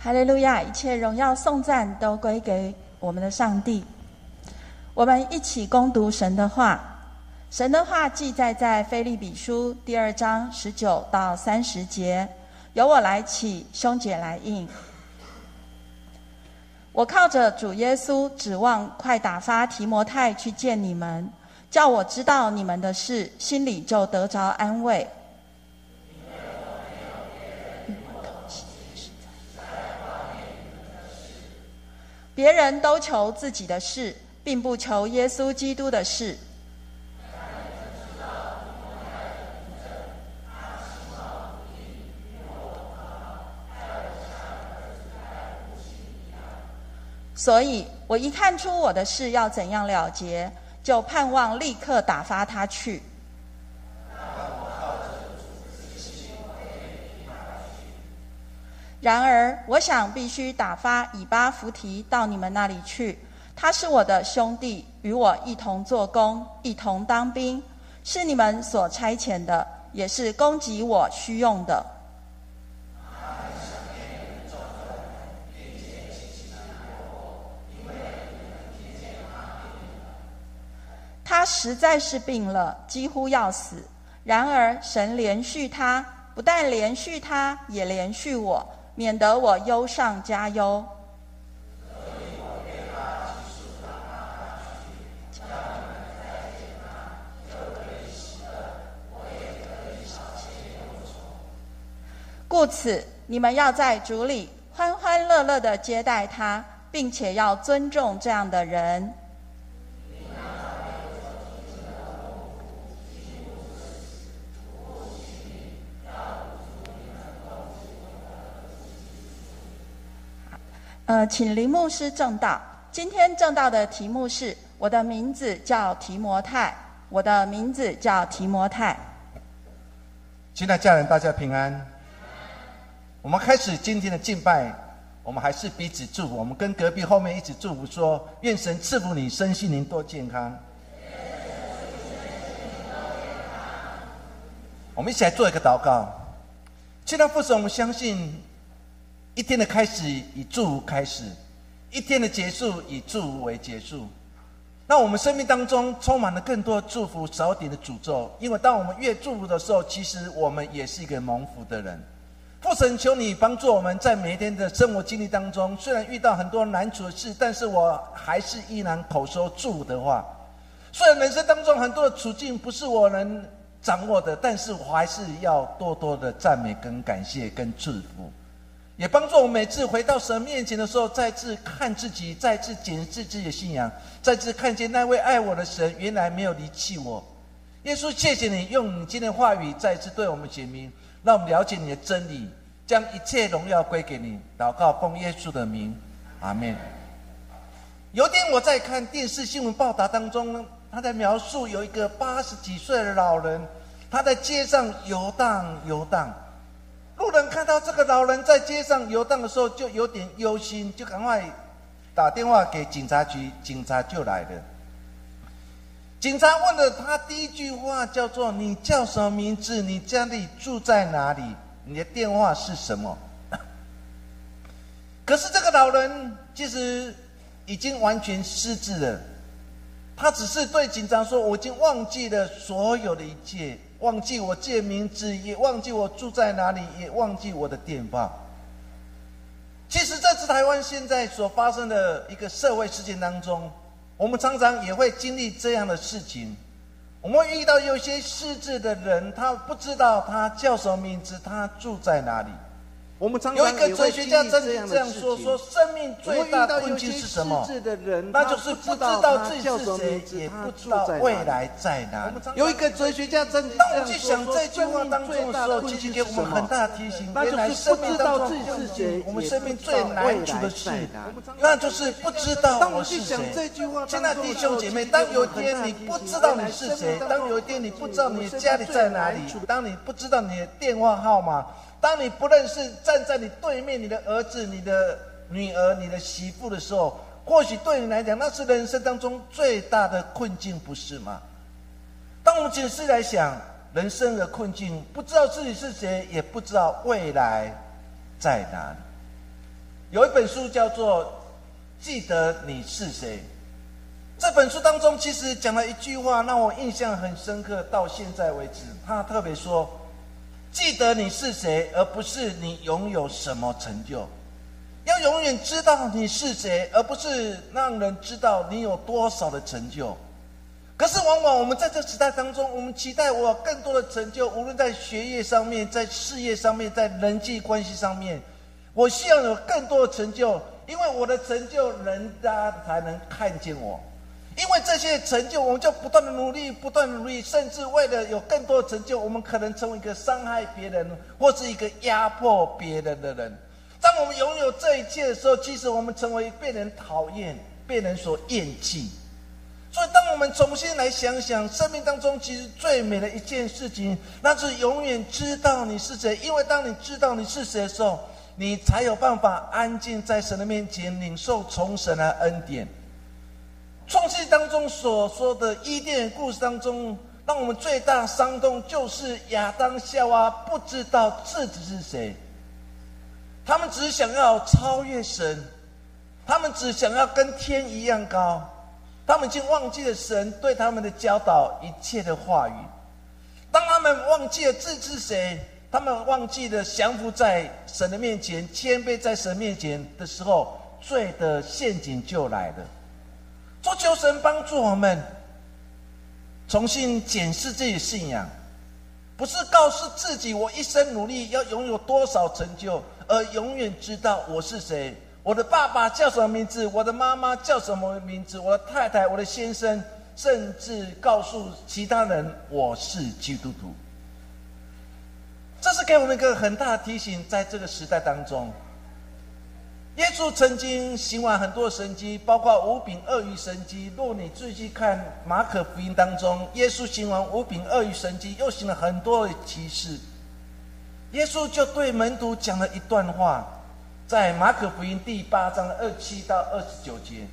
哈利路亚！一切荣耀颂赞都归给我们的上帝。我们一起攻读神的话。神的话记载在腓利比书第二章十九到三十节。由我来起，兄姐来应。我靠着主耶稣，指望快打发提摩太去见你们，叫我知道你们的事，心里就得着安慰。别人都求自己的事，并不求耶稣基督的事。所以我一看出我的事要怎样了结，就盼望立刻打发他去。然而，我想必须打发以巴弗提到你们那里去。他是我的兄弟，与我一同做工，一同当兵，是你们所差遣的，也是供给我需用的。他实在是病了，几乎要死。然而，神连续他，不但连续他，也连续我。免得我忧上加忧。故此，你们要在主里欢欢乐乐的接待他，并且要尊重这样的人。呃，请林牧师正道。今天正道的题目是：我的名字叫提摩太。我的名字叫提摩太。亲爱家人，大家平安。我们开始今天的敬拜，我们还是彼此祝福。我们跟隔壁后面一起祝福说：愿神赐福你身心灵多健康。我们一起来做一个祷告。亲爱的父神，我们相信。一天的开始以祝福开始，一天的结束以祝福为结束。那我们生命当中充满了更多祝福，少点的诅咒。因为当我们越祝福的时候，其实我们也是一个蒙福的人。父神，求你帮助我们在每一天的生活经历当中，虽然遇到很多难处的事，但是我还是依然口说祝福的话。虽然人生当中很多的处境不是我能掌握的，但是我还是要多多的赞美、跟感谢、跟祝福。也帮助我每次回到神面前的时候，再次看自己，再次检视自己的信仰，再次看见那位爱我的神原来没有离弃我。耶稣，谢谢你用你今天的话语再次对我们解明，让我们了解你的真理，将一切荣耀归给你。祷告奉耶稣的名，阿门。有天我在看电视新闻报道当中，他在描述有一个八十几岁的老人，他在街上游荡游荡。路人看到这个老人在街上游荡的时候，就有点忧心，就赶快打电话给警察局，警察就来了。警察问了他第一句话叫做：“你叫什么名字？你家里住在哪里？你的电话是什么？” 可是这个老人其实已经完全失智了，他只是对警察说：“我已经忘记了所有的一切。”忘记我借名字，也忘记我住在哪里，也忘记我的电话。其实这次台湾现在所发生的一个社会事件当中，我们常常也会经历这样的事情。我们会遇到有些失智的人，他不知道他叫什么名字，他住在哪里。我们常有一个哲学家曾经这样说：说生命最大的困境是什么？那就是不知道自己是谁，也不知道未来在哪里。有一个哲学家当我们去想这句话当中的时候，其实给我们很大的提醒：原来生命当中我们生命最难处的事，那就是不知道我是谁。现在弟兄姐妹，当有一天你不知道你是谁，当有一天你不知道你的家里在哪里，当你不知道你的电话号码。当你不认识站在你对面你的儿子、你的女儿、你的媳妇的时候，或许对你来讲，那是人生当中最大的困境，不是吗？当我们只是来想人生的困境，不知道自己是谁，也不知道未来在哪里。有一本书叫做《记得你是谁》。这本书当中，其实讲了一句话，让我印象很深刻，到现在为止。他特别说：“记得你是谁，而不是你拥有什么成就。要永远知道你是谁，而不是让人知道你有多少的成就。”可是，往往我们在这时代当中，我们期待我有更多的成就，无论在学业上面、在事业上面、在人际关系上面，我希望有更多的成就，因为我的成就，人家才能看见我。因为这些成就，我们就不断的努力，不断的努力，甚至为了有更多的成就，我们可能成为一个伤害别人或是一个压迫别人的人。当我们拥有这一切的时候，其实我们成为被人讨厌、被人所厌弃。所以，当我们重新来想想生命当中其实最美的一件事情，那是永远知道你是谁。因为当你知道你是谁的时候，你才有办法安静在神的面前，领受从神的恩典。创世当中所说的伊甸故事当中，让我们最大伤痛就是亚当夏娃不知道自己是谁，他们只想要超越神，他们只想要跟天一样高，他们已经忘记了神对他们的教导一切的话语。当他们忘记了自己是谁，他们忘记了降服在神的面前，谦卑在神面前的时候，罪的陷阱就来了。求神帮助我们重新检视自己信仰，不是告诉自己我一生努力要拥有多少成就，而永远知道我是谁。我的爸爸叫什么名字？我的妈妈叫什么名字？我的太太、我的先生，甚至告诉其他人我是基督徒。这是给我们一个很大的提醒，在这个时代当中。耶稣曾经行完很多神迹，包括五饼二鱼神迹。若你仔细看马可福音当中，耶稣行完五饼二鱼神迹，又行了很多的奇事。耶稣就对门徒讲了一段话，在马可福音第八章二七到二十九节，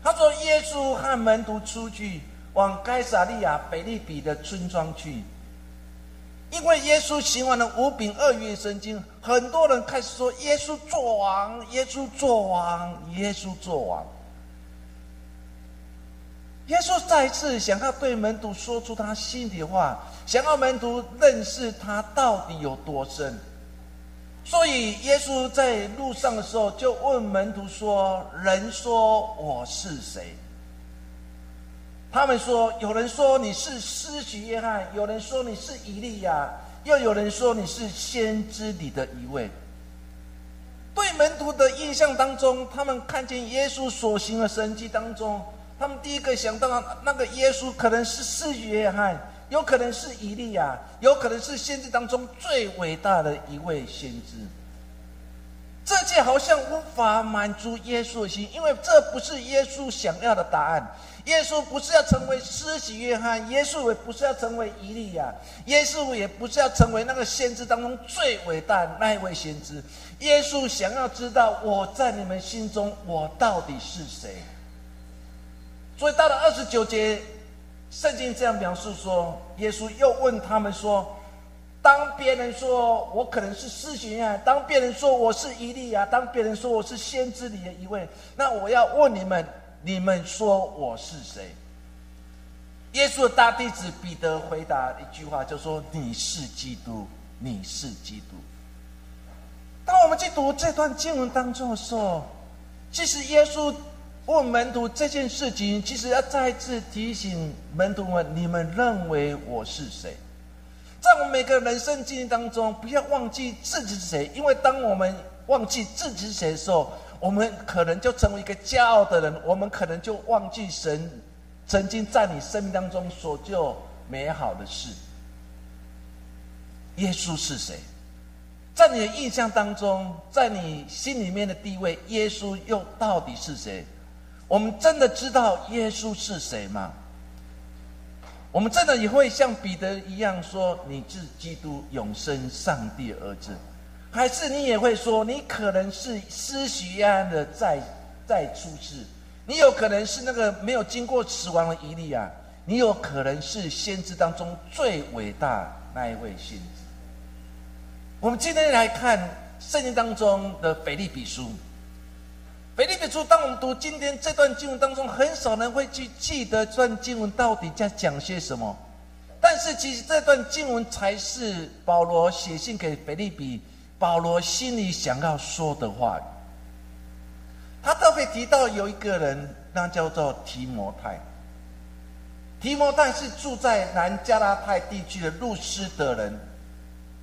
他说：“耶稣和门徒出去往该撒利亚北利比的村庄去。”因为耶稣行完了五饼二鱼的神经，很多人开始说：“耶稣做王，耶稣做王，耶稣做王。”耶稣再一次想要对门徒说出他心里话，想要门徒认识他到底有多深。所以耶稣在路上的时候就问门徒说：“人说我是谁？”他们说：“有人说你是施洗约翰，有人说你是以利亚，又有人说你是先知里的一位。”对门徒的印象当中，他们看见耶稣所行的神迹当中，他们第一个想到那个耶稣可能是施洗约翰，有可能是以利亚，有可能是先知当中最伟大的一位先知。这些好像无法满足耶稣的心，因为这不是耶稣想要的答案。耶稣不是要成为施洗约翰，耶稣也不是要成为以利亚，耶稣也不是要成为那个先知当中最伟大的那一位先知。耶稣想要知道我在你们心中我到底是谁。所以到了二十九节，圣经这样描述说：耶稣又问他们说：“当别人说我可能是施洗约翰，当别人说我是以利亚，当别人说我是先知里的一位，那我要问你们。”你们说我是谁？耶稣的大弟子彼得回答一句话，就说：“你是基督，你是基督。”当我们去读这段经文当中的时候，其实耶稣问门徒这件事情，其实要再次提醒门徒们：你们认为我是谁？在我们每个人生经历当中，不要忘记自己是谁，因为当我们忘记自己是谁的时候，我们可能就成为一个骄傲的人，我们可能就忘记神曾经在你生命当中所做美好的事。耶稣是谁？在你的印象当中，在你心里面的地位，耶稣又到底是谁？我们真的知道耶稣是谁吗？我们真的也会像彼得一样说：“你是基督，永生上帝儿子。”还是你也会说，你可能是施洗约翰的再再出世，你有可能是那个没有经过死亡的伊利亚，你有可能是先知当中最伟大那一位先知。我们今天来看圣经当中的腓利比书，腓立比书，当我们读今天这段经文当中，很少人会去记得这段经文到底在讲些什么。但是，其实这段经文才是保罗写信给腓立比，保罗心里想要说的话。他特别提到有一个人，那叫做提摩太。提摩太是住在南加拉太地区的路斯的人，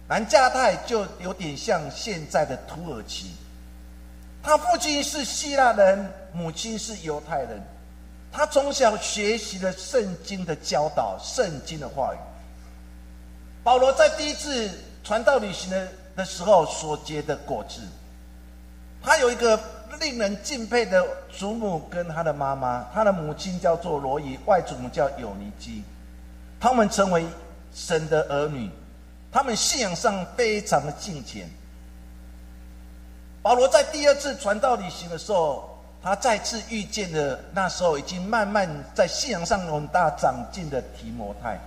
南加拉太就有点像现在的土耳其。他父亲是希腊人，母亲是犹太人。他从小学习了圣经的教导，圣经的话语。保罗在第一次传道旅行的的时候所结的果子，他有一个令人敬佩的祖母跟他的妈妈，他的母亲叫做罗伊，外祖母叫尤尼基，他们成为神的儿女，他们信仰上非常的敬虔。保罗在第二次传道旅行的时候，他再次遇见了那时候已经慢慢在信仰上有很大长进的提摩太，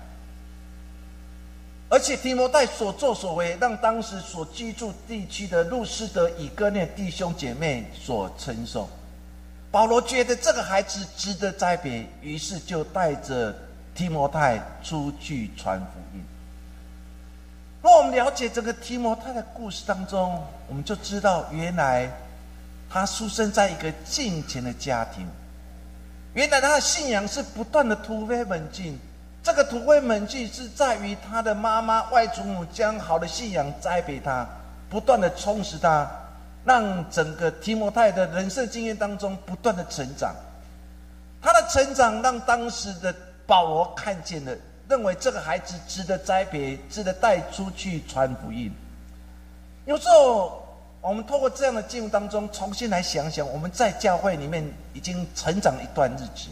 而且提摩太所作所为，让当时所居住地区的路斯德以哥念弟兄姐妹所称颂。保罗觉得这个孩子值得栽培，于是就带着提摩太出去传福音。若我们了解这个提摩太的故事当中，我们就知道，原来他出生在一个敬虔的家庭，原来他的信仰是不断的突飞猛进。这个突飞猛进是在于他的妈妈外祖母将好的信仰栽培他，不断的充实他，让整个提摩太的人生经验当中不断的成长。他的成长让当时的保罗看见了。认为这个孩子值得栽培，值得带出去传福音。有时候，我们透过这样的经文当中，重新来想想，我们在教会里面已经成长一段日子，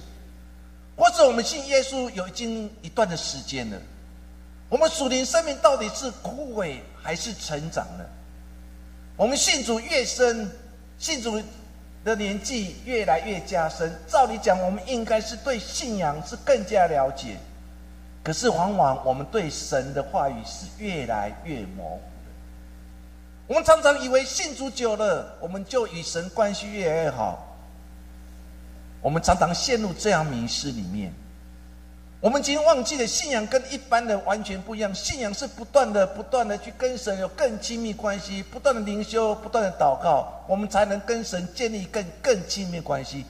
或者我们信耶稣有已经一段的时间了。我们属灵生命到底是枯萎还是成长呢？我们信主越深，信主的年纪越来越加深。照理讲，我们应该是对信仰是更加了解。可是，往往我们对神的话语是越来越模糊的。我们常常以为信主久了，我们就与神关系越来越好。我们常常陷入这样迷失里面。我们已经忘记了信仰跟一般的完全不一样。信仰是不断的、不断的去跟神有更亲密关系，不断的灵修，不断的祷告，我们才能跟神建立更更亲密关系。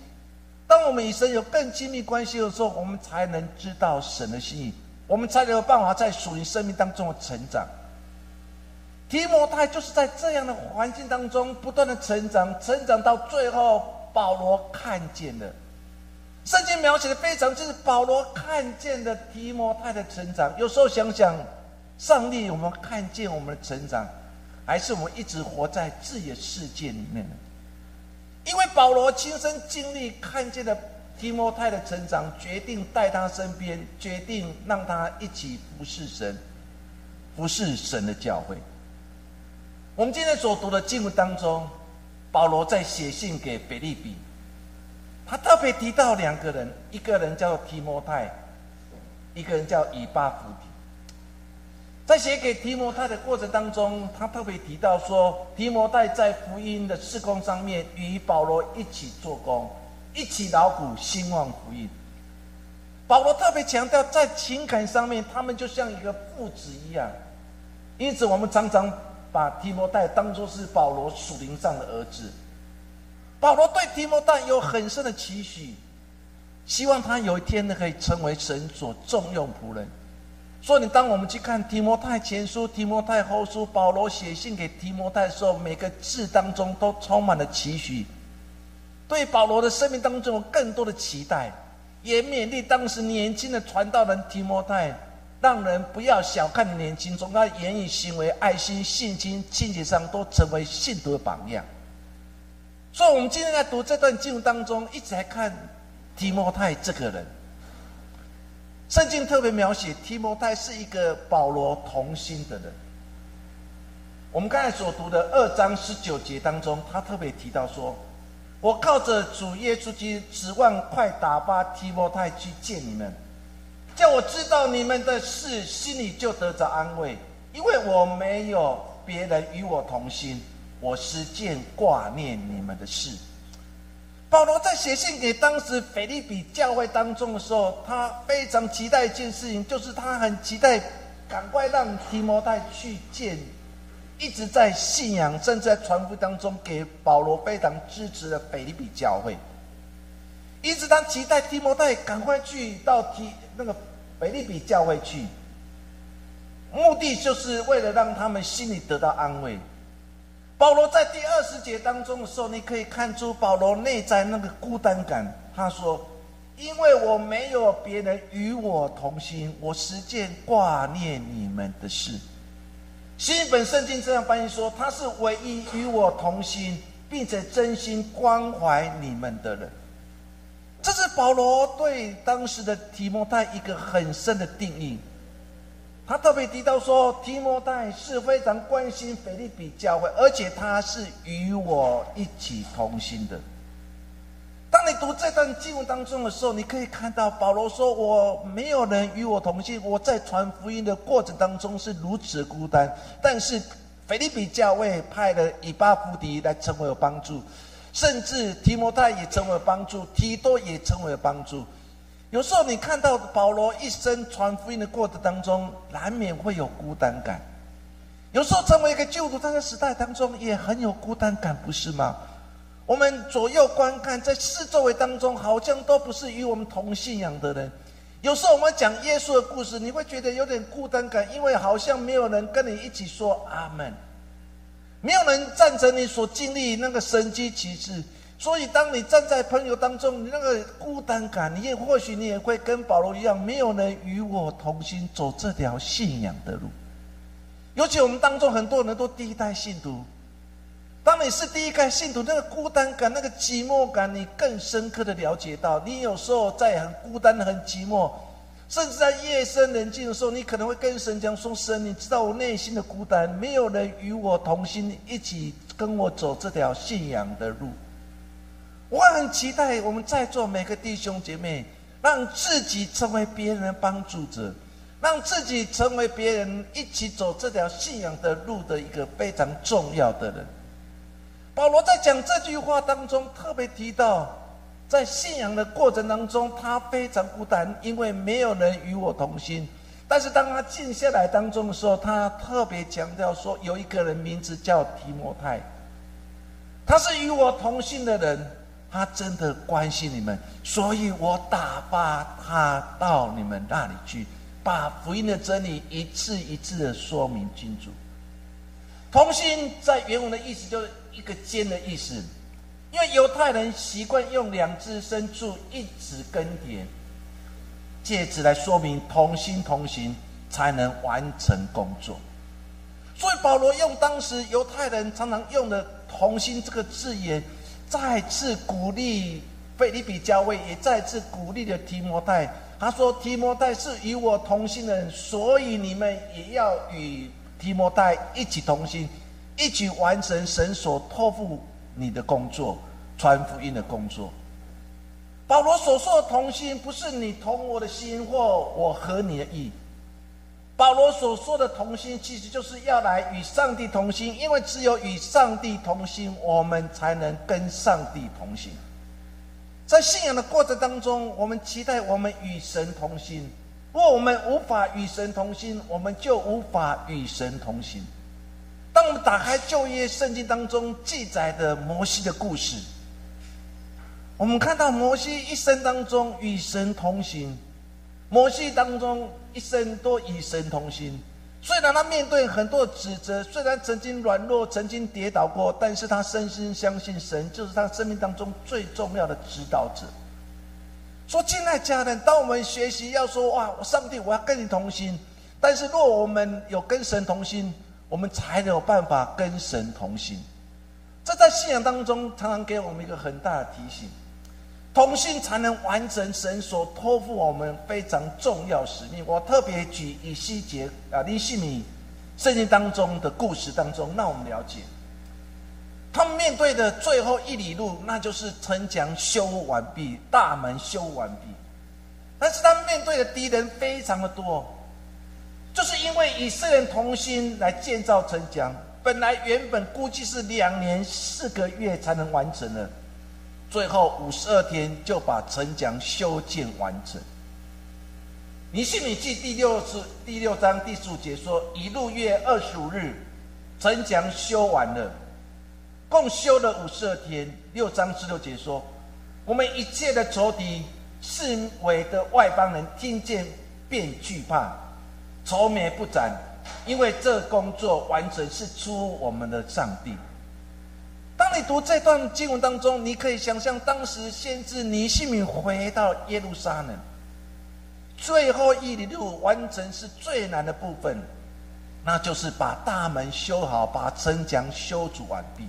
当我们与神有更亲密关系的时候，我们才能知道神的心意。我们才有办法在属于生命当中的成长。提摩太就是在这样的环境当中不断的成长，成长到最后，保罗看见了。圣经描写的非常，就是保罗看见的提摩太的成长。有时候想想，上帝有没有看见我们的成长，还是我们一直活在自己的世界里面呢？因为保罗亲身经历看见的。提摩太的成长，决定带他身边，决定让他一起服侍神，服侍神的教会。我们今天所读的经文当中，保罗在写信给腓利比，他特别提到两个人，一个人叫提摩太，一个人叫以巴弗提。在写给提摩太的过程当中，他特别提到说，提摩太在福音的事工上面与保罗一起做工。一起劳苦兴旺福音。保罗特别强调，在情感上面，他们就像一个父子一样。因此，我们常常把提摩太当作是保罗属灵上的儿子。保罗对提摩太有很深的期许，希望他有一天呢，可以成为神所重用仆人。所以，你当我们去看提摩太前书、提摩太后书，保罗写信给提摩太的时候，每个字当中都充满了期许。对保罗的生命当中有更多的期待，也勉励当时年轻的传道人提摩太，让人不要小看年轻，从他言语行为、爱心、信心、清洁上都成为信徒的榜样。所以，我们今天在读这段经文当中，一直在看提摩太这个人。圣经特别描写提摩太是一个保罗同心的人。我们刚才所读的二章十九节当中，他特别提到说。我靠着主耶稣基督，指望快打发提摩太去见你们，叫我知道你们的事，心里就得着安慰。因为我没有别人与我同心，我实践挂念你们的事。保罗在写信给当时腓利比教会当中的时候，他非常期待一件事情，就是他很期待赶快让提摩太去见，一直在信仰甚至在传福当中给保罗非常支持的腓利比教会，一直他期待提摩太赶快去到提那个腓利比教会去，目的就是为了让他们心里得到安慰。保罗在第二十节当中的时候，你可以看出保罗内在那个孤单感。他说：“因为我没有别人与我同心，我实践挂念你们的事。”新一本圣经这样翻译说：“他是唯一与我同心，并且真心关怀你们的人。”这是保罗对当时的提摩太一个很深的定义。他特别提到说，提摩太是非常关心腓利比教会，而且他是与我一起同心的。当你读这段经文当中的时候，你可以看到保罗说：“我没有人与我同心，我在传福音的过程当中是如此孤单。”但是腓利比教会派了以巴弗迪来成为帮助，甚至提摩太也成为帮助，提多也成为帮助。有时候你看到保罗一生传福音的过程当中，难免会有孤单感。有时候成为一个救徒，在时代当中也很有孤单感，不是吗？我们左右观看，在四周围当中，好像都不是与我们同信仰的人。有时候我们讲耶稣的故事，你会觉得有点孤单感，因为好像没有人跟你一起说阿门，没有人赞成你所经历那个神机奇事。所以，当你站在朋友当中，你那个孤单感，你也或许你也会跟保罗一样，没有人与我同心走这条信仰的路。尤其我们当中很多人都第一代信徒，当你是第一代信徒，那个孤单感、那个寂寞感，你更深刻的了解到，你有时候在很孤单、很寂寞，甚至在夜深人静的时候，你可能会跟神讲说：“神，你知道我内心的孤单，没有人与我同心，一起跟我走这条信仰的路。”我很期待我们在座每个弟兄姐妹，让自己成为别人的帮助者，让自己成为别人一起走这条信仰的路的一个非常重要的人。保罗在讲这句话当中特别提到，在信仰的过程当中，他非常孤单，因为没有人与我同心。但是当他静下来当中的时候，他特别强调说，有一个人名字叫提摩太，他是与我同心的人。他真的关心你们，所以我打发他到你们那里去，把福音的真理一次一次的说明清楚。同心在原文的意思就是一个尖的意思，因为犹太人习惯用两只牲畜一指耕田，借此来说明同心同行才能完成工作。所以保罗用当时犹太人常常用的“同心”这个字眼。再次鼓励菲利比教会，也再次鼓励了提摩太。他说：“提摩太是与我同心的人，所以你们也要与提摩太一起同心，一起完成神所托付你的工作，传福音的工作。”保罗所说的同心，不是你同我的心，或我和你的意。保罗所说的同心，其实就是要来与上帝同心，因为只有与上帝同心，我们才能跟上帝同行。在信仰的过程当中，我们期待我们与神同心。如果我们无法与神同心，我们就无法与神同行。当我们打开旧约圣经当中记载的摩西的故事，我们看到摩西一生当中与神同行。摩西当中一生都与神同心，虽然他面对很多指责，虽然曾经软弱，曾经跌倒过，但是他深深相信神就是他生命当中最重要的指导者。说，亲爱家人，当我们学习要说哇，上帝，我要跟你同心，但是若我们有跟神同心，我们才有办法跟神同行。这在信仰当中常常给我们一个很大的提醒。同心才能完成神所托付我们非常重要使命。我特别举以西结啊，利西米圣经当中的故事当中，让我们了解，他们面对的最后一里路，那就是城墙修完毕，大门修完毕。但是他们面对的敌人非常的多，就是因为以色列同心来建造城墙，本来原本估计是两年四个月才能完成的。最后五十二天就把城墙修建完成。尼西米记第六次第六章第十五节说：一路月二十五日，城墙修完了，共修了五十二天。六章十六节说：我们一切的仇敌、四围的外邦人听见便惧怕，愁眉不展，因为这工作完成是出我们的上帝。当你读这段经文当中，你可以想象当时先知尼西米回到耶路撒冷。最后一里路完成是最难的部分，那就是把大门修好，把城墙修筑完毕。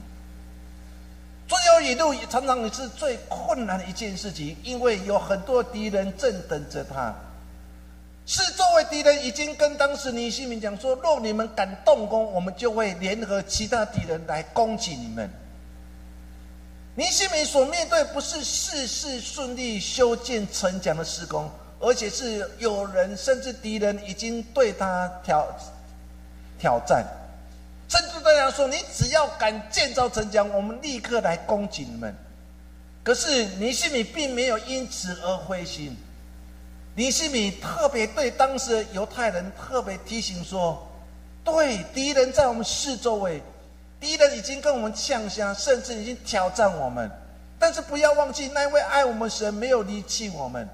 最后一路常常也是最困难的一件事情，因为有很多敌人正等着他。是作为敌人已经跟当时尼西米讲说：若你们敢动工，我们就会联合其他敌人来攻击你们。尼西米所面对不是事事顺利修建城墙的施工。而且是有人，甚至敌人已经对他挑挑战，甚至对他说：“你只要敢建造城墙，我们立刻来攻击你们。”可是尼西米并没有因此而灰心。尼西米特别对当时的犹太人特别提醒说：“对，敌人在我们四周围，敌人已经跟我们呛香，甚至已经挑战我们。但是不要忘记，那位爱我们神没有离弃我们。”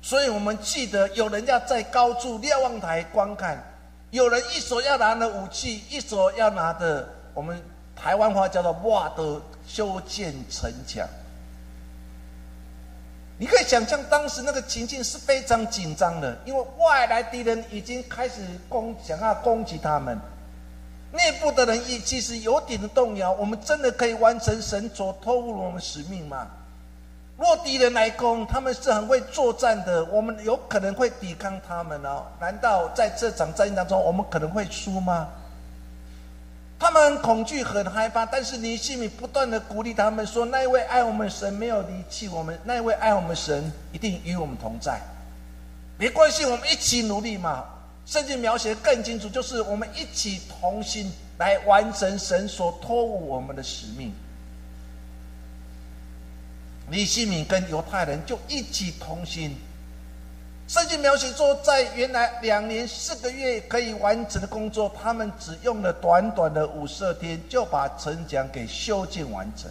所以我们记得，有人要在高处瞭望台观看，有人一手要拿的武器，一手要拿的我们台湾话叫做“哇”的修建城墙。你可以想象当时那个情境是非常紧张的，因为外来敌人已经开始攻，想要攻击他们。内部的人也其实有点的动摇：我们真的可以完成神所托付我们使命吗？若敌人来攻，他们是很会作战的，我们有可能会抵抗他们哦。难道在这场战役当中，我们可能会输吗？他们很恐惧，很害怕，但是尼西米不断的鼓励他们说：“那一位爱我们神没有离弃我们，那一位爱我们神一定与我们同在。没关系，我们一起努力嘛。”圣经描写更清楚，就是我们一起同心来完成神所托付我们的使命。李希敏跟犹太人就一起同心。圣经描写说，在原来两年四个月可以完成的工作，他们只用了短短的五十二天，就把城墙给修建完成。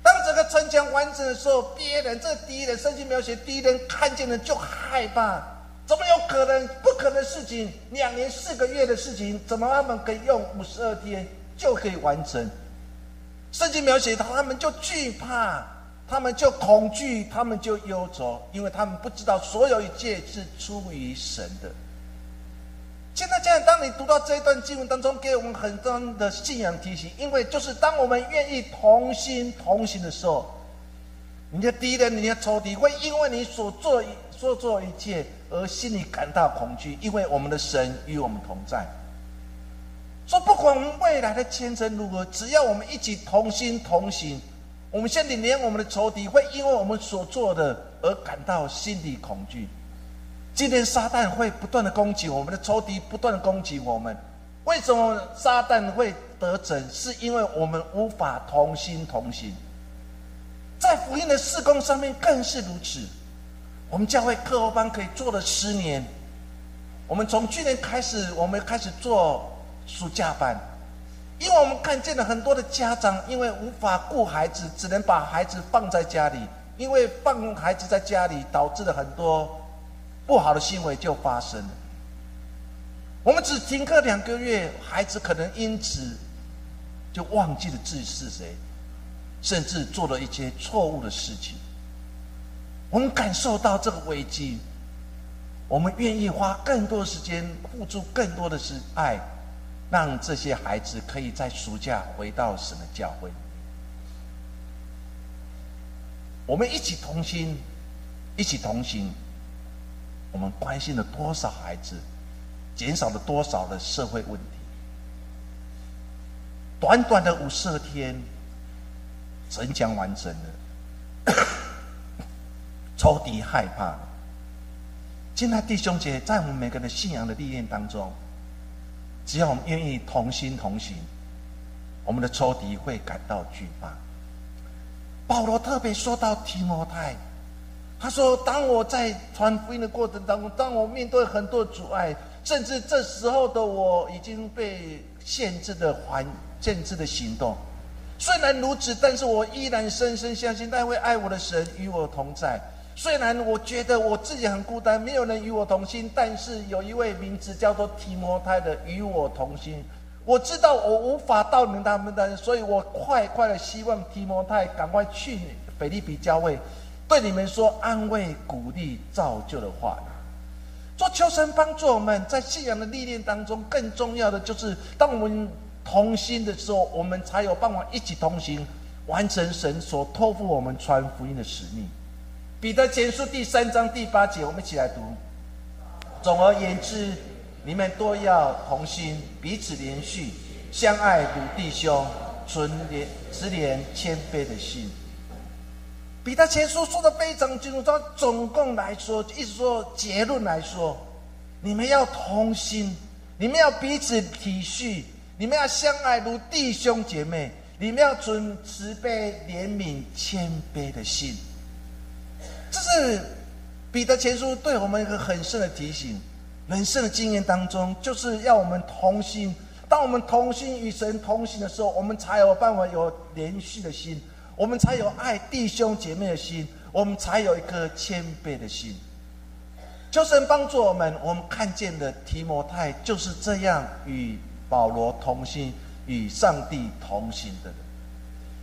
当整个城墙完成的时候，别人这敌人，圣经描写敌人看见了就害怕，怎么有可能？不可能事情，两年四个月的事情，怎么他们可以用五十二天就可以完成？圣经描写他，他们就惧怕，他们就恐惧，他们就忧愁，因为他们不知道所有一切是出于神的。现在这样，当你读到这一段经文当中，给我们很多的信仰提醒，因为就是当我们愿意同心同行的时候，你的敌人、你的仇敌会因为你所做所做一切而心里感到恐惧，因为我们的神与我们同在。说不管我们未来的前程如何，只要我们一起同心同行，我们现在连我们的仇敌会因为我们所做的而感到心理恐惧。今天撒旦会不断的攻击我们的仇敌，不断的攻击我们。为什么撒旦会得逞？是因为我们无法同心同行。在福音的施工上面更是如此。我们教会课后班可以做了十年，我们从去年开始，我们开始做。暑假班，因为我们看见了很多的家长，因为无法顾孩子，只能把孩子放在家里。因为放孩子在家里，导致了很多不好的行为就发生了。我们只停课两个月，孩子可能因此就忘记了自己是谁，甚至做了一些错误的事情。我们感受到这个危机，我们愿意花更多时间，付出更多的是爱。让这些孩子可以在暑假回到神的教会，我们一起同心，一起同行。我们关心了多少孩子，减少了多少的社会问题？短短的五十天，城墙完成了，仇敌害怕。今天弟兄姐在我们每个人的信仰的历练当中。只要我们愿意同心同行，我们的仇敌会感到惧怕。保罗特别说到提摩太，他说：“当我在传福音的过程当中，当我面对很多阻碍，甚至这时候的我已经被限制的环限制的行动。虽然如此，但是我依然深深相信那位爱我的神与我同在。虽然我觉得我自己很孤单，没有人与我同心，但是有一位名字叫做提摩太的与我同心。我知道我无法到你们他们的，所以我快快的希望提摩太赶快去腓利比教会。”对你们说安慰、鼓励、造就的话，做求神帮助我们在信仰的历练当中，更重要的就是当我们同心的时候，我们才有办法一起同行，完成神所托付我们传福音的使命。彼得前书第三章第八节，我们一起来读。总而言之，你们都要同心，彼此连续，相爱如弟兄，存连慈怜谦卑的心。彼得前书说的非常清楚，他总共来说，意思说结论来说，你们要同心，你们要彼此体恤，你们要相爱如弟兄姐妹，你们要存慈悲、怜悯、谦卑的心。这是彼得前书对我们一个很深的提醒。人生的经验当中，就是要我们同心。当我们同心与神同行的时候，我们才有办法有连续的心。我们才有爱弟兄姐妹的心，我们才有一颗谦卑的心。求神帮助我们，我们看见的提摩太就是这样与保罗同心、与上帝同行的人。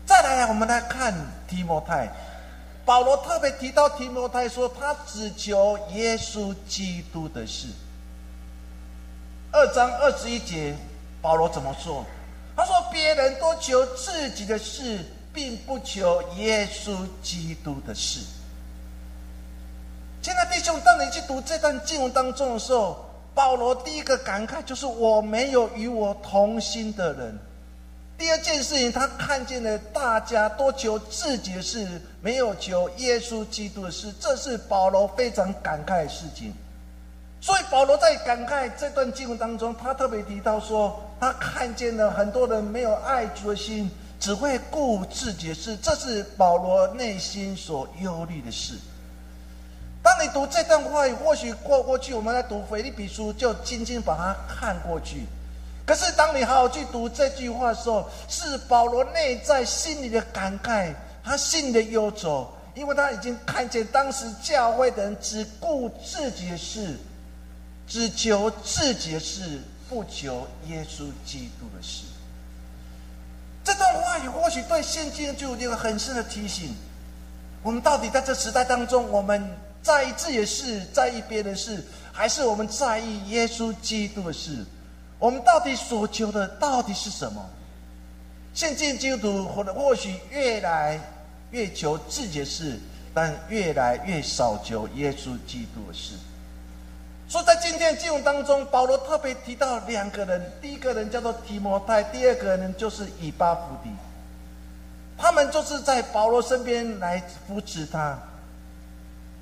再来，我们来看提摩太，保罗特别提到提摩太说，他只求耶稣基督的事。二章二十一节，保罗怎么说？他说：“别人都求自己的事。”并不求耶稣基督的事。现在弟兄，当你去读这段经文当中的时候，保罗第一个感慨就是我没有与我同心的人。第二件事情，他看见了大家都求自己的事，没有求耶稣基督的事，这是保罗非常感慨的事情。所以保罗在感慨这段经文当中，他特别提到说，他看见了很多人没有爱主的心。只会顾自己的事，这是保罗内心所忧虑的事。当你读这段话，或许过过去，我们来读腓立比书，就轻轻把它看过去。可是，当你好好去读这句话的时候，是保罗内在心里的感慨，他信的忧愁，因为他已经看见当时教会的人只顾自己的事，只求自己的事，不求耶稣基督的事。这段话语或许对现今就有一个很深的提醒：我们到底在这时代当中，我们在意自己的事，在意别人的事，还是我们在意耶稣基督的事？我们到底所求的到底是什么？现今基督徒或者或许越来越求自己的事，但越来越少求耶稣基督的事。说在今天经文当中，保罗特别提到两个人，第一个人叫做提摩太，第二个人就是以巴弗迪。他们就是在保罗身边来扶持他。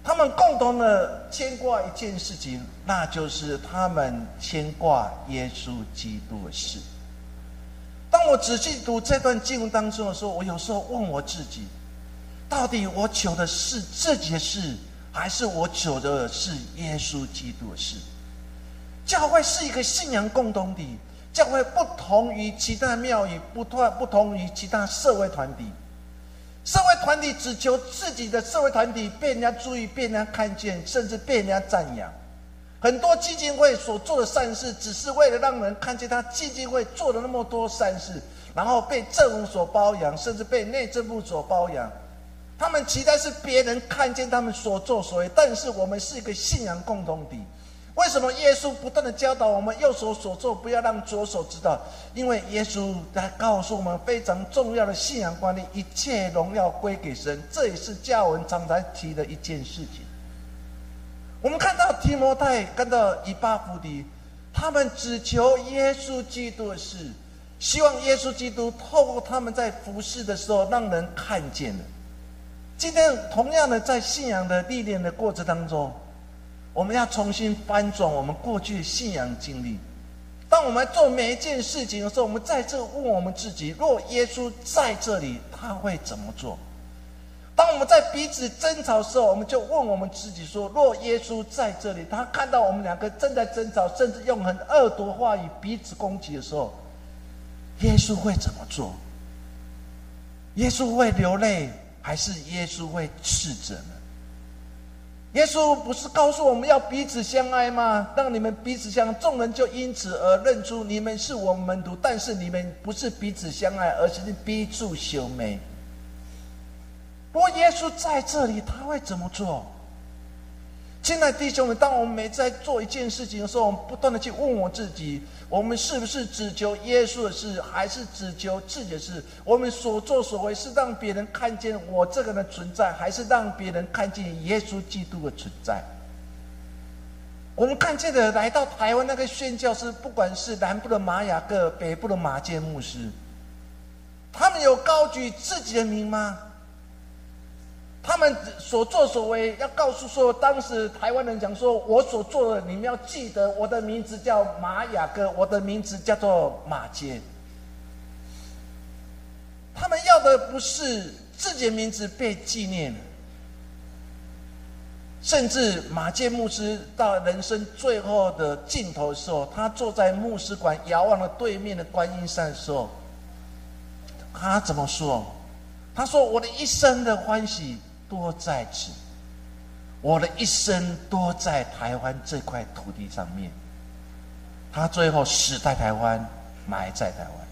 他们共同的牵挂一件事情，那就是他们牵挂耶稣基督的事。当我仔细读这段经文当中的时候，我有时候问我自己：到底我求的是自己的事？还是我求的是耶稣基督的事。教会是一个信仰共同体，教会不同于其他庙宇，不同不同于其他社会团体。社会团体只求自己的社会团体被人家注意、被人家看见，甚至被人家赞扬。很多基金会所做的善事，只是为了让人看见他基金会做了那么多善事，然后被政府所包养，甚至被内政部所包养。他们期待是别人看见他们所作所为，但是我们是一个信仰共同体。为什么耶稣不断的教导我们右手所做不要让左手知道？因为耶稣在告诉我们非常重要的信仰观念：一切荣耀归给神。这也是教文常常提的一件事情。我们看到提摩太，看到以巴弗迪，他们只求耶稣基督的事，希望耶稣基督透过他们在服侍的时候让人看见了。今天同样的，在信仰的历练的过程当中，我们要重新翻转我们过去的信仰经历。当我们做每一件事情的时候，我们在这问我们自己：若耶稣在这里，他会怎么做？当我们在彼此争吵的时候，我们就问我们自己说：若耶稣在这里，他看到我们两个正在争吵，甚至用很恶毒话语彼此攻击的时候，耶稣会怎么做？耶稣会流泪，还是耶稣会斥责呢？耶稣不是告诉我们要彼此相爱吗？让你们彼此相，众人就因此而认出你们是我们门徒。但是你们不是彼此相爱，而是逼住修眉。不过耶稣在这里，他会怎么做？亲爱的弟兄们，当我们每在做一件事情的时候，我们不断的去问我自己：我们是不是只求耶稣的事，还是只求自己的事？我们所作所为是让别人看见我这个人的存在，还是让别人看见耶稣基督的存在？我们看见的来到台湾那个宣教士，不管是南部的马雅各，北部的马坚牧师，他们有高举自己的名吗？他们所作所为，要告诉说，当时台湾人讲说，我所做的，你们要记得，我的名字叫马雅各，我的名字叫做马杰。他们要的不是自己的名字被纪念，甚至马杰牧师到人生最后的尽头的时候，他坐在牧师馆遥望了对面的观音山的时候，他怎么说？他说：“我的一生的欢喜。”多在此，我的一生多在台湾这块土地上面。他最后死在台湾，埋在台湾。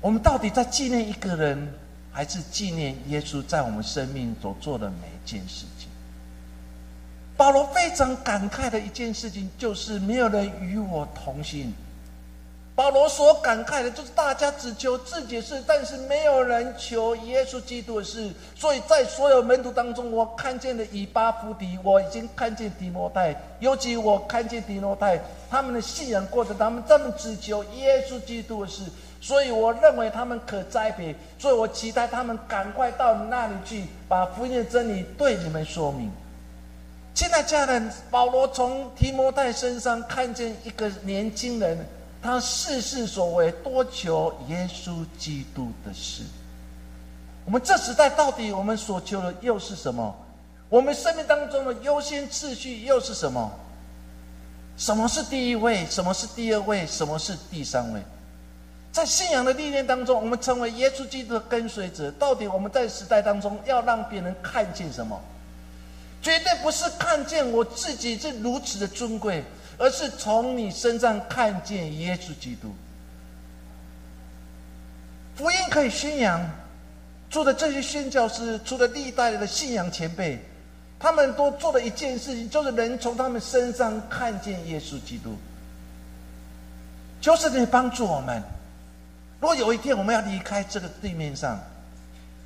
我们到底在纪念一个人，还是纪念耶稣在我们生命所做的每一件事情？保罗非常感慨的一件事情，就是没有人与我同行。保罗所感慨的，就是大家只求自己事，但是没有人求耶稣基督的事。所以在所有门徒当中，我看见了以巴弗迪，我已经看见提摩太，尤其我看见提摩太，他们的信仰过程，他们这么只求耶稣基督的事，所以我认为他们可栽培，所以我期待他们赶快到那里去，把福音的真理对你们说明。亲爱家人，保罗从提摩太身上看见一个年轻人。他事事所为多求耶稣基督的事。我们这时代到底我们所求的又是什么？我们生命当中的优先次序又是什么？什么是第一位？什么是第二位？什么是第三位？在信仰的历练当中，我们成为耶稣基督的跟随者，到底我们在时代当中要让别人看见什么？绝对不是看见我自己是如此的尊贵。而是从你身上看见耶稣基督。福音可以宣扬，除了这些宣教师，除了历代的信仰前辈，他们都做了一件事情，就是能从他们身上看见耶稣基督。就是你帮助我们，如果有一天我们要离开这个地面上，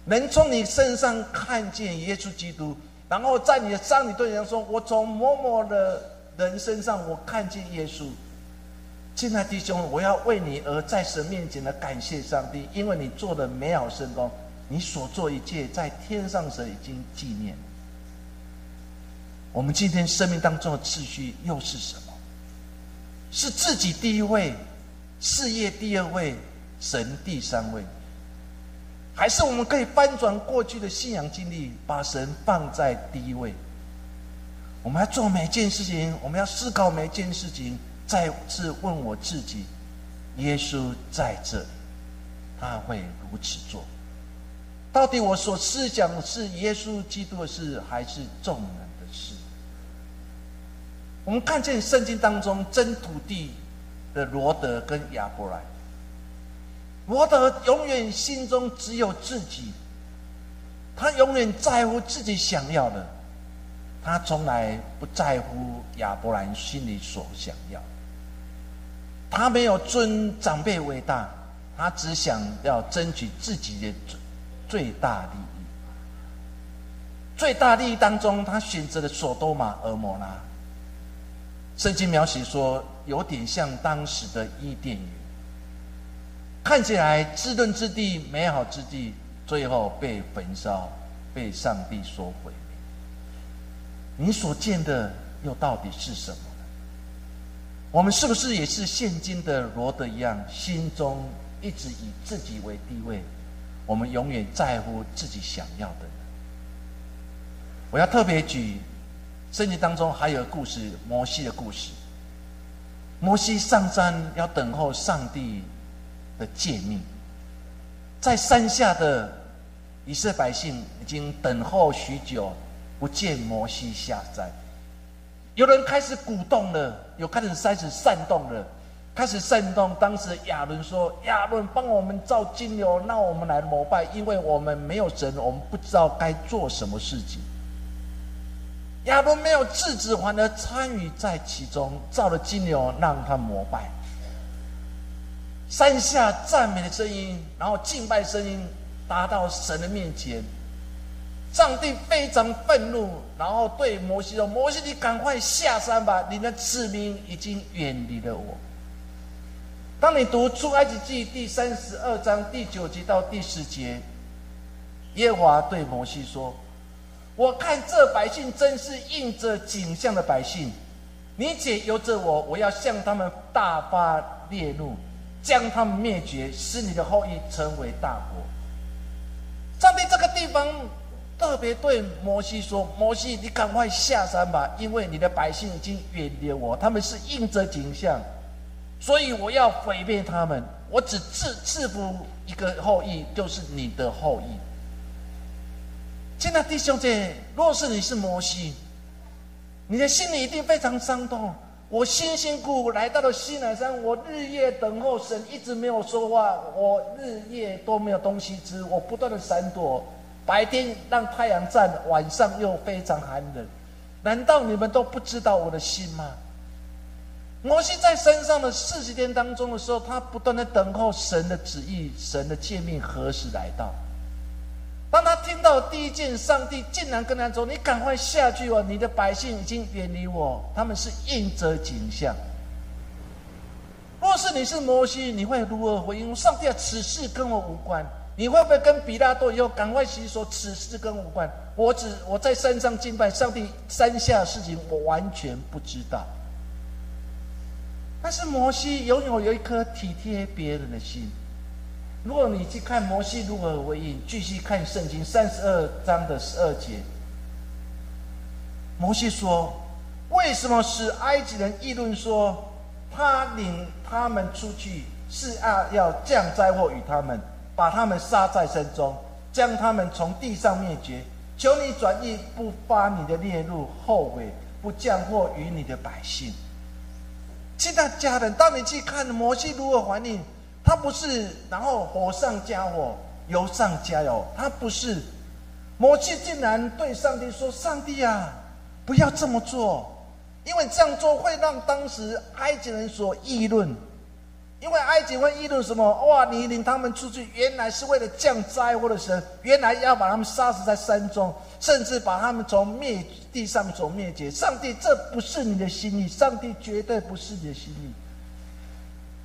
能从你身上看见耶稣基督，然后在你的丧礼对人说：“我从某某的。”人身上，我看见耶稣。亲爱弟兄，我要为你而在神面前的感谢上帝，因为你做的美好圣功，你所做一切，在天上神已经纪念。我们今天生命当中的次序又是什么？是自己第一位，事业第二位，神第三位，还是我们可以翻转过去的信仰经历，把神放在第一位？我们要做每件事情，我们要思考每件事情，再次问我自己：耶稣在这里，他会如此做？到底我所思想的是耶稣基督的事，还是众人的事？我们看见圣经当中争土地的罗德跟亚伯来，罗德永远心中只有自己，他永远在乎自己想要的。他从来不在乎亚伯兰心里所想要，他没有尊长辈为大，他只想要争取自己的最最大利益。最大利益当中，他选择了索多玛俄摩拉。圣经描写说，有点像当时的伊甸园，看起来滋润之地、美好之地，最后被焚烧，被上帝所毁。你所见的又到底是什么？我们是不是也是现今的罗德一样，心中一直以自己为地位，我们永远在乎自己想要的。我要特别举圣经当中还有故事，摩西的故事。摩西上山要等候上帝的诫命，在山下的以色列百姓已经等候许久，不见摩西下山。有人开始鼓动了，有开始开始煽动了，开始煽动。当时亚伦说：“亚伦帮我们造金牛，让我们来膜拜，因为我们没有神，我们不知道该做什么事情。”亚伦没有制止，反而参与在其中，造了金牛让他膜拜。山下赞美的声音，然后敬拜声音达到神的面前，上帝非常愤怒，然后对摩西说：“摩西，你赶快下山吧，你的子民已经远离了我。”当你读出埃及记第三十二章第九节到第十节，耶和华对摩西说。我看这百姓真是应着景象的百姓，你且由着我，我要向他们大发烈怒，将他们灭绝，使你的后裔成为大国。上帝这个地方特别对摩西说：“摩西，你赶快下山吧，因为你的百姓已经远离我，他们是应着景象，所以我要毁灭他们。我只赐赐福一个后裔，就是你的后裔。”亲爱弟兄姐，若是你是摩西，你的心里一定非常伤痛。我辛辛苦苦来到了西南山，我日夜等候神，一直没有说话，我日夜都没有东西吃，我不断的闪躲，白天让太阳晒，晚上又非常寒冷。难道你们都不知道我的心吗？摩西在山上的四十天当中的时候，他不断的等候神的旨意，神的诫命何时来到？当他听到第一件，上帝竟然跟他说：“你赶快下去哦，你的百姓已经远离我，他们是应者景象。”若是你是摩西，你会如何回应？上帝啊，此事跟我无关。你会不会跟比拉多以后赶快去说此事跟我无关？我只我在山上敬拜上帝，山下事情我完全不知道。但是摩西拥有有一颗体贴别人的心。如果你去看摩西如何回应，继续看圣经三十二章的十二节，摩西说：“为什么使埃及人议论说，他领他们出去是啊要降灾祸与他们，把他们杀在山中，将他们从地上灭绝？求你转意，不发你的烈怒后悔，不降祸于你的百姓。”其他家人，当你去看摩西如何回应。他不是，然后火上加火，油上加油。他不是，摩西竟然对上帝说：“上帝啊，不要这么做，因为这样做会让当时埃及人所议论。因为埃及会议论什么？哇，你领他们出去，原来是为了降灾祸的神，原来要把他们杀死在山中，甚至把他们从灭地上所灭绝。上帝，这不是你的心意，上帝绝对不是你的心意。”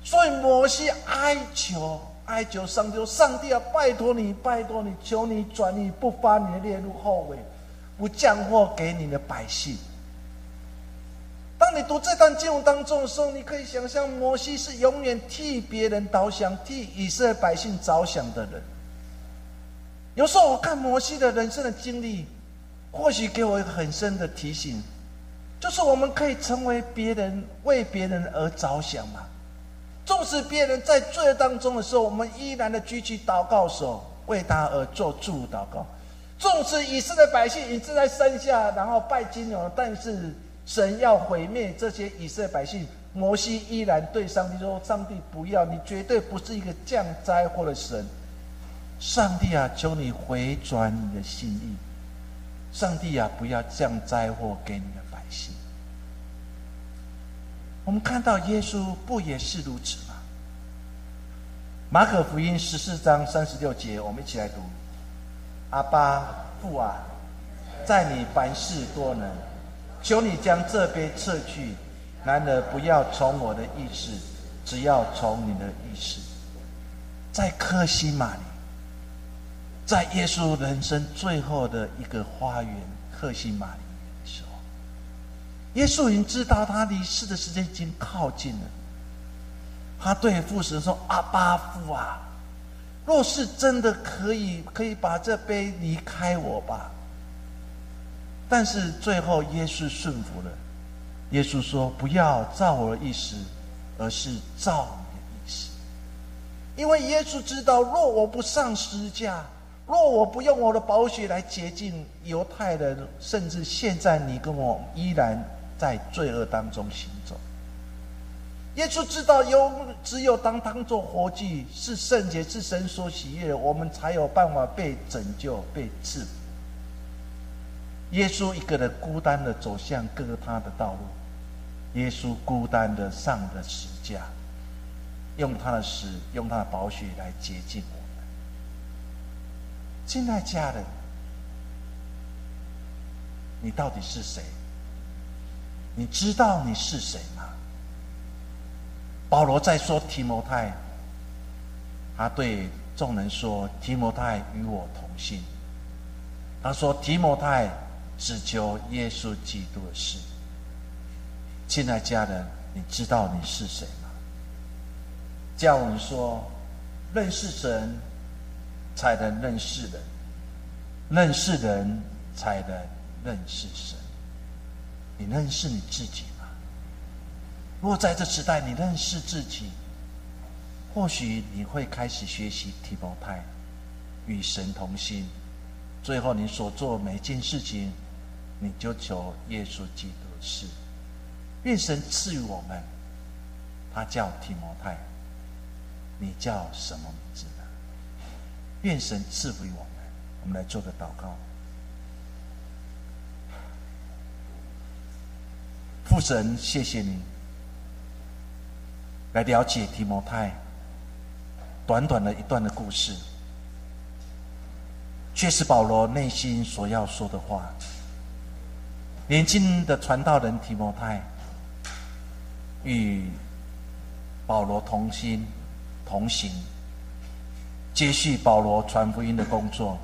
所以摩西哀求哀求上帝：“上帝啊，拜托你，拜托你，求你转意，不发你的烈怒后尾，不降祸给你的百姓。”读这段经文当中的时候，你可以想象摩西是永远替别人着想、替以色列百姓着想的人。有时候我看摩西的人生的经历，或许给我一个很深的提醒，就是我们可以成为别人为别人而着想嘛。纵使别人在罪恶当中的时候，我们依然的举起祷告手，为他而做祝祷告。纵使以色列百姓已经在山下，然后拜金牛，但是神要毁灭这些以色列百姓，摩西依然对上帝说：“上帝不要，你绝对不是一个降灾祸的神。上帝啊，求你回转你的心意。上帝啊，不要降灾祸给你的百姓。”我们看到耶稣不也是如此吗？马可福音十四章三十六节，我们一起来读：阿巴父啊，在你凡事多能，求你将这杯撤去；然而不要从我的意识，只要从你的意识。在克西玛里，在耶稣人生最后的一个花园——克西玛里。耶稣已经知道他离世的时间已经靠近了，他对父神说：“阿巴父啊，若是真的可以，可以把这杯离开我吧。但是最后耶稣顺服了，耶稣说：“不要照我的意思，而是照你的意思。”因为耶稣知道，若我不上十字架，若我不用我的宝血来洁净犹太人，甚至现在你跟我依然在罪恶当中行走。耶稣知道，有只有当当做活祭，是圣洁，是神所喜悦，我们才有办法被拯救、被治。耶稣一个人孤单的走向各他的道路，耶稣孤单的上了十架，用他的死，用他的宝血来洁净我们。亲爱家人，你到底是谁？你知道你是谁吗？保罗在说提摩太，他对众人说：“提摩太与我同心。”他说：“提摩太。”只求耶稣基督的事。亲爱家人，你知道你是谁吗？教我们说，认识神才能认识人，认识人才能认识神。你认识你自己吗？如果在这时代你认识自己，或许你会开始学习提摩太，与神同心。最后，你所做每件事情。你就求耶稣基督的事，愿神赐予我们。他叫提摩太，你叫什么名字呢？愿神赐福于我们。我们来做个祷告。父神，谢谢你来了解提摩太短短的一段的故事，却是保罗内心所要说的话。年轻的传道人提摩太与保罗同心同行，接续保罗传福音的工作，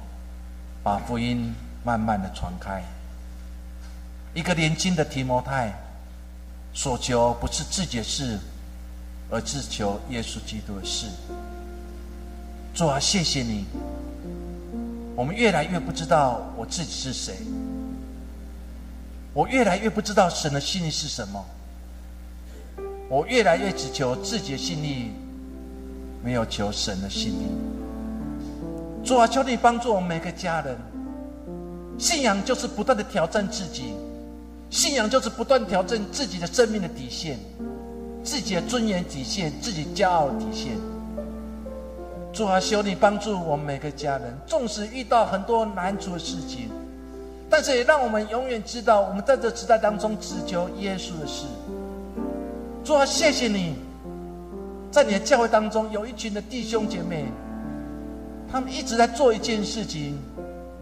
把福音慢慢的传开。一个年轻的提摩太所求不是自己的事，而是求耶稣基督的事。主啊，谢谢你！我们越来越不知道我自己是谁。我越来越不知道神的心意是什么，我越来越只求自己的心意，没有求神的心意。主啊，求你帮助我们每个家人。信仰就是不断的挑战自己，信仰就是不断挑战自己的生命的底线，自己的尊严底线，自己骄傲的底线。主啊，求你帮助我们每个家人，纵使遇到很多难处的事情。但是也让我们永远知道，我们在这时代当中只求耶稣的事。主啊，谢谢你，在你的教会当中有一群的弟兄姐妹，他们一直在做一件事情，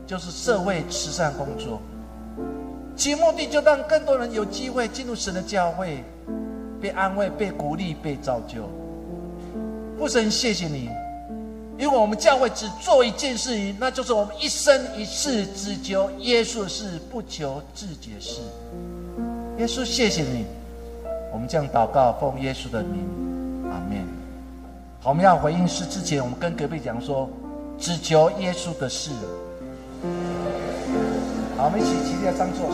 就是社会慈善工作，其目的就让更多人有机会进入神的教会，被安慰、被鼓励、被造就。父神，谢谢你。因为我们教会只做一件事情，那就是我们一生一世只求耶稣的事，不求自己的事。耶稣，谢谢你。我们这样祷告，奉耶稣的名，阿门。我们要回应是之前，我们跟隔壁讲说，只求耶稣的事。好，我们一起齐来唱这首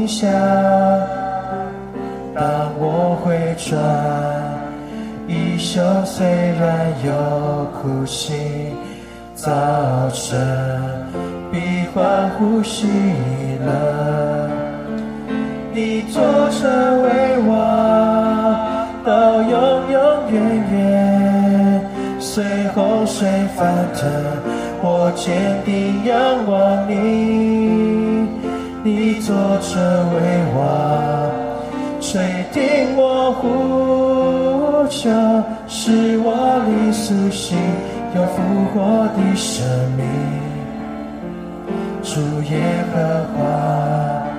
膀以下。当我回转衣袖，虽然有苦心，早晨必欢呼喜乐。你坐着为我。到永永远远，随洪水翻腾，我坚定仰望你。你坐着为王，垂听我呼求，是我里苏醒有复活的生命。主耶和华。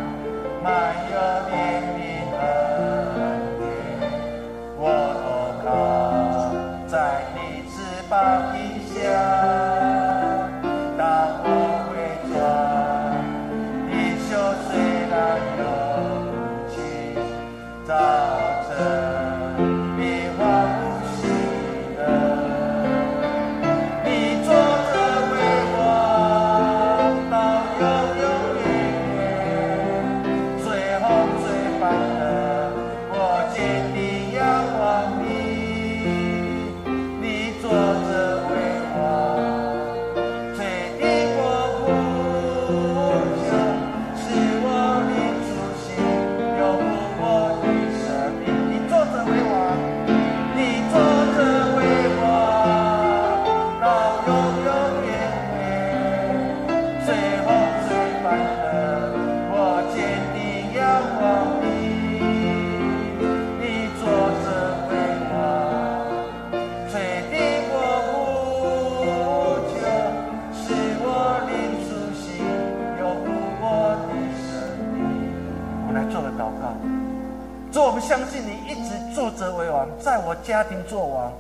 在我家庭做王，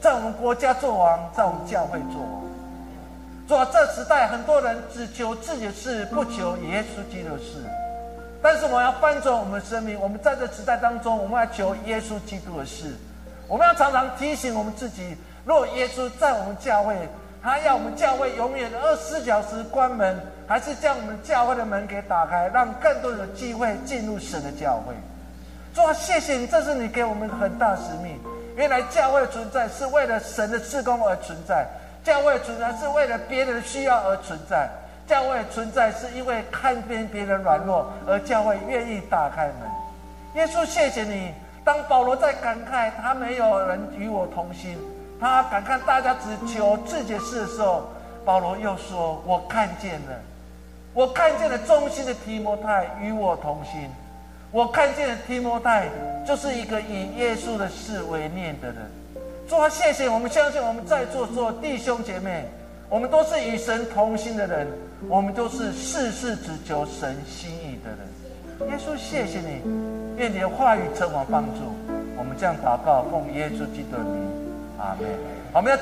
在我们国家做王，在我们教会做王。主啊，这时代很多人只求自己的事，不求耶稣基督的事。但是我要翻转我们的生命，我们在这时代当中，我们要求耶稣基督的事。我们要常常提醒我们自己：若耶稣在我们教会，他要我们教会永远二十四小时关门，还是将我们教会的门给打开，让更多人有机会进入神的教会？主啊，谢谢你，这是你给我们很大使命。原来教会存在是为了神的赐工而存在，教会存在是为了别人的需要而存在，教会存在是因为看见别人软弱而教会愿意打开门。耶稣，谢谢你。当保罗在感慨他没有人与我同心，他感慨大家只求自己的事的时候，保罗又说：“我看见了，我看见了忠心的提摩太与我同心，我看见的提摩太就是一个以耶稣的事为念的人。”主啊，谢谢我们相信我们在座所有弟兄姐妹，我们都是与神同心的人，我们都是事事只求神心意的人。耶稣，谢谢你。愿你的话语成为帮助，我们这样祷告，奉耶稣基督的名，阿门。我们要。